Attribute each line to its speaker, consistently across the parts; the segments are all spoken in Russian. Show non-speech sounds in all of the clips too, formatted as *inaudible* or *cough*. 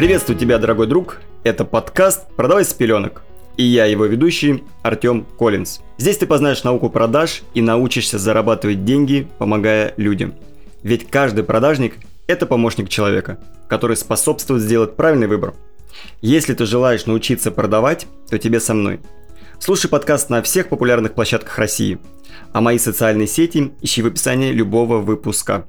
Speaker 1: Приветствую тебя, дорогой друг. Это подкаст «Продавай с пеленок». И я, его ведущий, Артем Коллинз. Здесь ты познаешь науку продаж и научишься зарабатывать деньги, помогая людям. Ведь каждый продажник – это помощник человека, который способствует сделать правильный выбор. Если ты желаешь научиться продавать, то тебе со мной. Слушай подкаст на всех популярных площадках России. А мои социальные сети ищи в описании любого выпуска.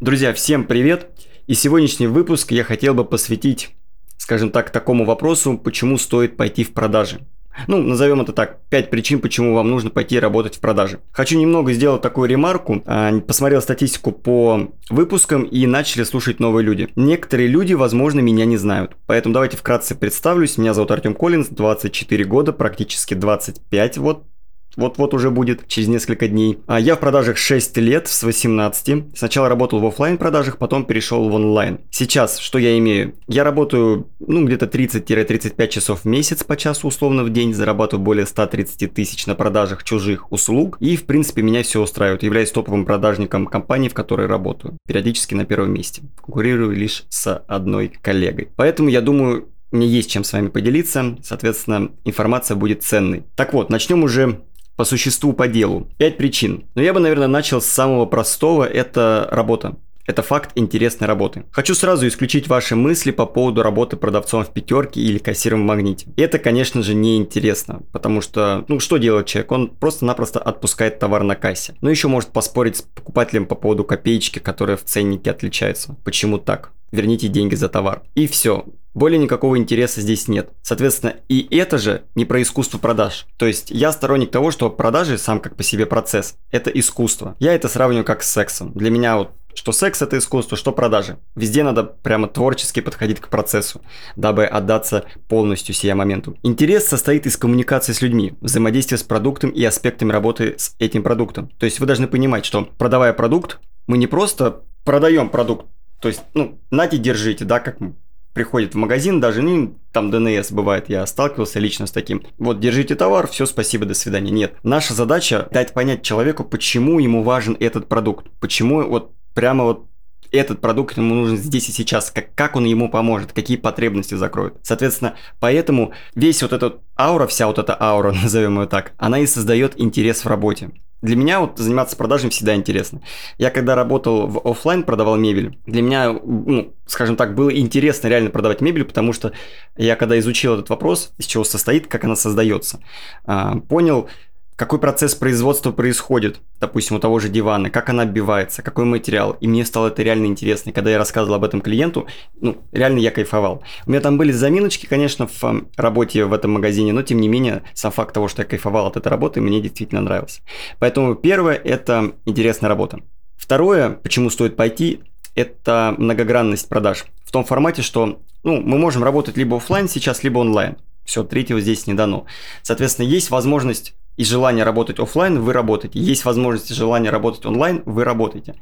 Speaker 1: Друзья, всем привет! И сегодняшний выпуск я хотел бы посвятить, скажем так, такому вопросу, почему стоит пойти в продажи. Ну, назовем это так, 5 причин, почему вам нужно пойти работать в продаже. Хочу немного сделать такую ремарку. А, посмотрел статистику по выпускам и начали слушать новые люди. Некоторые люди, возможно, меня не знают. Поэтому давайте вкратце представлюсь. Меня зовут Артем Коллинз, 24 года, практически 25 вот вот-вот уже будет через несколько дней. А я в продажах 6 лет с 18. Сначала работал в офлайн продажах, потом перешел в онлайн. Сейчас что я имею? Я работаю ну где-то 30-35 часов в месяц по часу условно в день, зарабатываю более 130 тысяч на продажах чужих услуг и в принципе меня все устраивает. Являюсь топовым продажником компании, в которой работаю. Периодически на первом месте. Конкурирую лишь с одной коллегой. Поэтому я думаю, мне есть чем с вами поделиться, соответственно, информация будет ценной. Так вот, начнем уже по существу, по делу. Пять причин. Но я бы, наверное, начал с самого простого. Это работа. Это факт интересной работы. Хочу сразу исключить ваши мысли по поводу работы продавцом в пятерке или кассиром в магните. Это, конечно же, не интересно, потому что, ну, что делает человек? Он просто-напросто отпускает товар на кассе. Но еще может поспорить с покупателем по поводу копеечки, которая в ценнике отличается. Почему так? Верните деньги за товар. И все. Более никакого интереса здесь нет. Соответственно, и это же не про искусство продаж. То есть я сторонник того, что продажи сам как по себе процесс. Это искусство. Я это сравниваю как с сексом. Для меня вот что секс это искусство, что продажи. Везде надо прямо творчески подходить к процессу, дабы отдаться полностью сия моменту. Интерес состоит из коммуникации с людьми, взаимодействия с продуктом и аспектами работы с этим продуктом. То есть вы должны понимать, что продавая продукт, мы не просто продаем продукт, то есть, ну, нате, держите, да, как приходит в магазин, даже ну, там ДНС бывает, я сталкивался лично с таким. Вот, держите товар, все, спасибо, до свидания. Нет. Наша задача дать понять человеку, почему ему важен этот продукт, почему вот прямо вот этот продукт ему нужен здесь и сейчас, как, как он ему поможет, какие потребности закроет. Соответственно, поэтому весь вот этот аура, вся вот эта аура, *laughs* назовем ее так, она и создает интерес в работе. Для меня вот заниматься продажами всегда интересно. Я когда работал в офлайн, продавал мебель, для меня, ну, скажем так, было интересно реально продавать мебель, потому что я когда изучил этот вопрос, из чего состоит, как она создается, а, понял, какой процесс производства происходит, допустим, у того же дивана, как она оббивается, какой материал. И мне стало это реально интересно. И когда я рассказывал об этом клиенту, ну, реально я кайфовал. У меня там были заминочки, конечно, в работе в этом магазине, но тем не менее, сам факт того, что я кайфовал от этой работы, мне действительно нравился. Поэтому первое – это интересная работа. Второе, почему стоит пойти, это многогранность продаж. В том формате, что ну, мы можем работать либо офлайн сейчас, либо онлайн. Все, третьего здесь не дано. Соответственно, есть возможность и желание работать офлайн, вы работаете. Есть возможность и желание работать онлайн, вы работаете.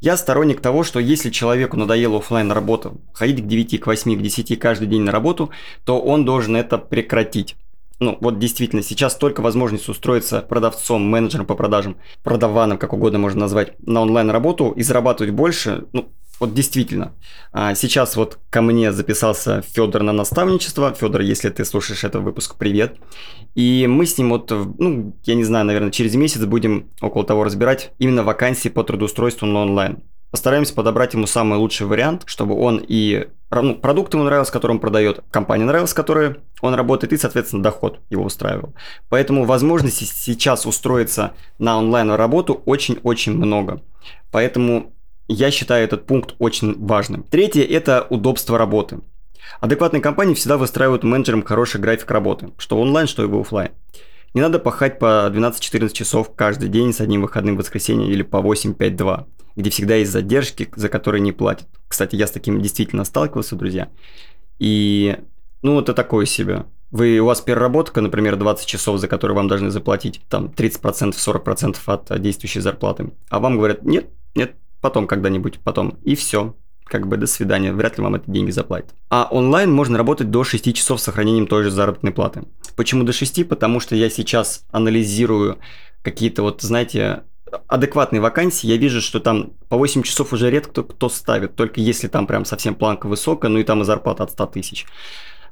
Speaker 1: Я сторонник того, что если человеку надоела офлайн работа, ходить к 9, к 8, к 10 каждый день на работу, то он должен это прекратить. Ну, вот действительно, сейчас только возможность устроиться продавцом, менеджером по продажам, продаваном, как угодно можно назвать, на онлайн-работу и зарабатывать больше, ну, вот действительно. А, сейчас вот ко мне записался Федор на наставничество. Федор, если ты слушаешь этот выпуск, привет. И мы с ним вот, ну, я не знаю, наверное, через месяц будем около того разбирать именно вакансии по трудоустройству на онлайн. Постараемся подобрать ему самый лучший вариант, чтобы он и ну, продукт ему нравился, который он продает, компания нравилась, которой он работает, и, соответственно, доход его устраивал. Поэтому возможностей сейчас устроиться на онлайн работу очень-очень много. Поэтому я считаю этот пункт очень важным. Третье – это удобство работы. Адекватные компании всегда выстраивают менеджерам хороший график работы, что онлайн, что и в офлайн. Не надо пахать по 12-14 часов каждый день с одним выходным в воскресенье или по 8-5-2, где всегда есть задержки, за которые не платят. Кстати, я с таким действительно сталкивался, друзья. И, ну, это такое себе. Вы, у вас переработка, например, 20 часов, за которые вам должны заплатить там 30%, 40% от действующей зарплаты. А вам говорят, нет, нет, потом когда-нибудь, потом. И все. Как бы до свидания, вряд ли вам это деньги заплатят. А онлайн можно работать до 6 часов с сохранением той же заработной платы. Почему до 6? Потому что я сейчас анализирую какие-то вот, знаете, адекватные вакансии, я вижу, что там по 8 часов уже редко кто ставит, только если там прям совсем планка высокая, ну и там и зарплата от 100 тысяч.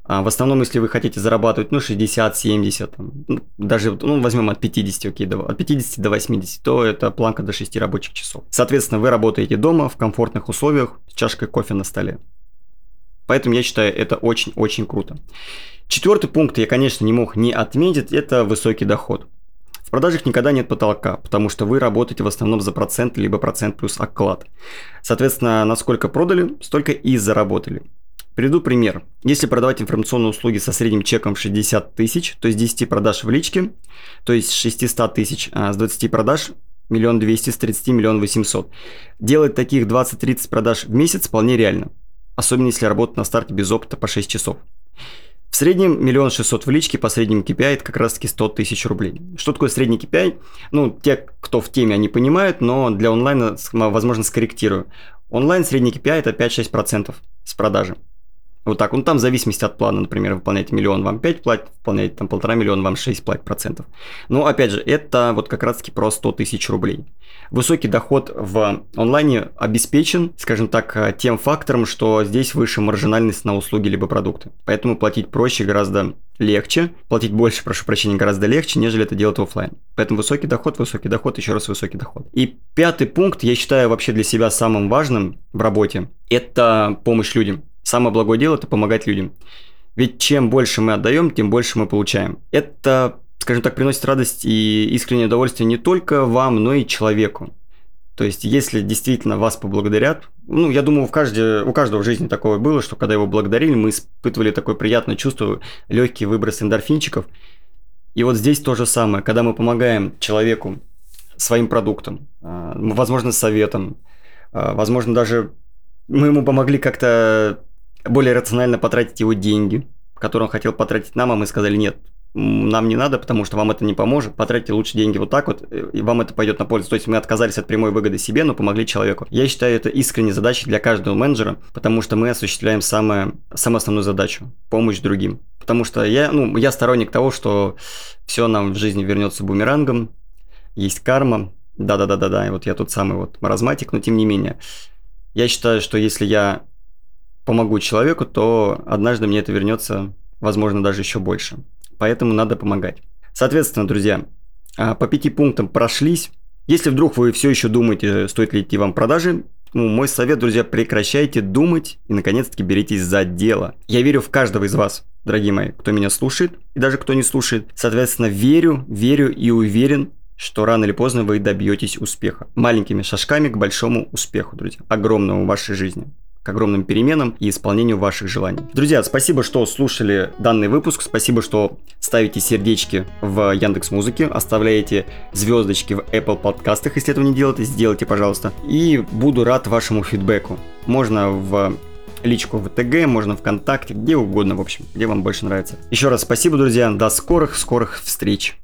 Speaker 1: А в основном, если вы хотите зарабатывать, ну, 60, 70, там, ну, даже, ну, возьмем от 50, окей, до, от 50 до 80, то это планка до 6 рабочих часов. Соответственно, вы работаете дома в комфортных условиях с чашкой кофе на столе. Поэтому я считаю, это очень-очень круто. Четвертый пункт я, конечно, не мог не отметить, это высокий доход. В продажах никогда нет потолка, потому что вы работаете в основном за процент, либо процент плюс оклад. Соответственно, насколько продали, столько и заработали. Приведу пример. Если продавать информационные услуги со средним чеком 60 тысяч, то есть 10 продаж в личке, то есть 600 тысяч, а с 20 продаж миллион двести, с 30 миллион восемьсот. Делать таких 20-30 продаж в месяц вполне реально. Особенно если работать на старте без опыта по 6 часов. В среднем миллион шестьсот в личке по среднему KPI это как раз таки 100 тысяч рублей. Что такое средний KPI? Ну, те, кто в теме, они понимают, но для онлайна, возможно, скорректирую. Онлайн средний KPI это 5-6% с продажи. Вот так. Ну, там в зависимости от плана, например, выполняете миллион, вам 5 платят, выполняете там полтора миллиона, вам 6 платят процентов. Но, опять же, это вот как раз-таки про 100 тысяч рублей. Высокий доход в онлайне обеспечен, скажем так, тем фактором, что здесь выше маржинальность на услуги либо продукты. Поэтому платить проще гораздо легче, платить больше, прошу прощения, гораздо легче, нежели это делать офлайн. Поэтому высокий доход, высокий доход, еще раз высокий доход. И пятый пункт, я считаю вообще для себя самым важным в работе, это помощь людям. Самое благое дело – это помогать людям. Ведь чем больше мы отдаем, тем больше мы получаем. Это, скажем так, приносит радость и искреннее удовольствие не только вам, но и человеку. То есть, если действительно вас поблагодарят, ну, я думаю, в каждой, у каждого в жизни такое было, что когда его благодарили, мы испытывали такое приятное чувство, легкий выброс эндорфинчиков. И вот здесь то же самое, когда мы помогаем человеку своим продуктом, а, возможно, советом, а, возможно, даже мы ему помогли как-то более рационально потратить его деньги, которые он хотел потратить нам, а мы сказали нет, нам не надо, потому что вам это не поможет, потратьте лучше деньги вот так вот, и вам это пойдет на пользу. То есть мы отказались от прямой выгоды себе, но помогли человеку. Я считаю это искренней задачей для каждого менеджера, потому что мы осуществляем самое, самую основную задачу – помощь другим. Потому что я, ну, я сторонник того, что все нам в жизни вернется бумерангом, есть карма, да-да-да-да-да, и вот я тот самый вот маразматик, но тем не менее. Я считаю, что если я помогу человеку, то однажды мне это вернется, возможно, даже еще больше. Поэтому надо помогать. Соответственно, друзья, а, по пяти пунктам прошлись. Если вдруг вы все еще думаете, стоит ли идти вам продажи, ну, мой совет, друзья, прекращайте думать и, наконец-таки, беритесь за дело. Я верю в каждого из вас, дорогие мои, кто меня слушает и даже кто не слушает. Соответственно, верю, верю и уверен, что рано или поздно вы добьетесь успеха. Маленькими шажками к большому успеху, друзья. Огромному в вашей жизни к огромным переменам и исполнению ваших желаний. Друзья, спасибо, что слушали данный выпуск, спасибо, что ставите сердечки в Яндекс Музыке, оставляете звездочки в Apple подкастах, если этого не делаете, сделайте, пожалуйста. И буду рад вашему фидбэку. Можно в личку в ТГ, можно ВКонтакте, где угодно, в общем, где вам больше нравится. Еще раз спасибо, друзья, до скорых-скорых встреч.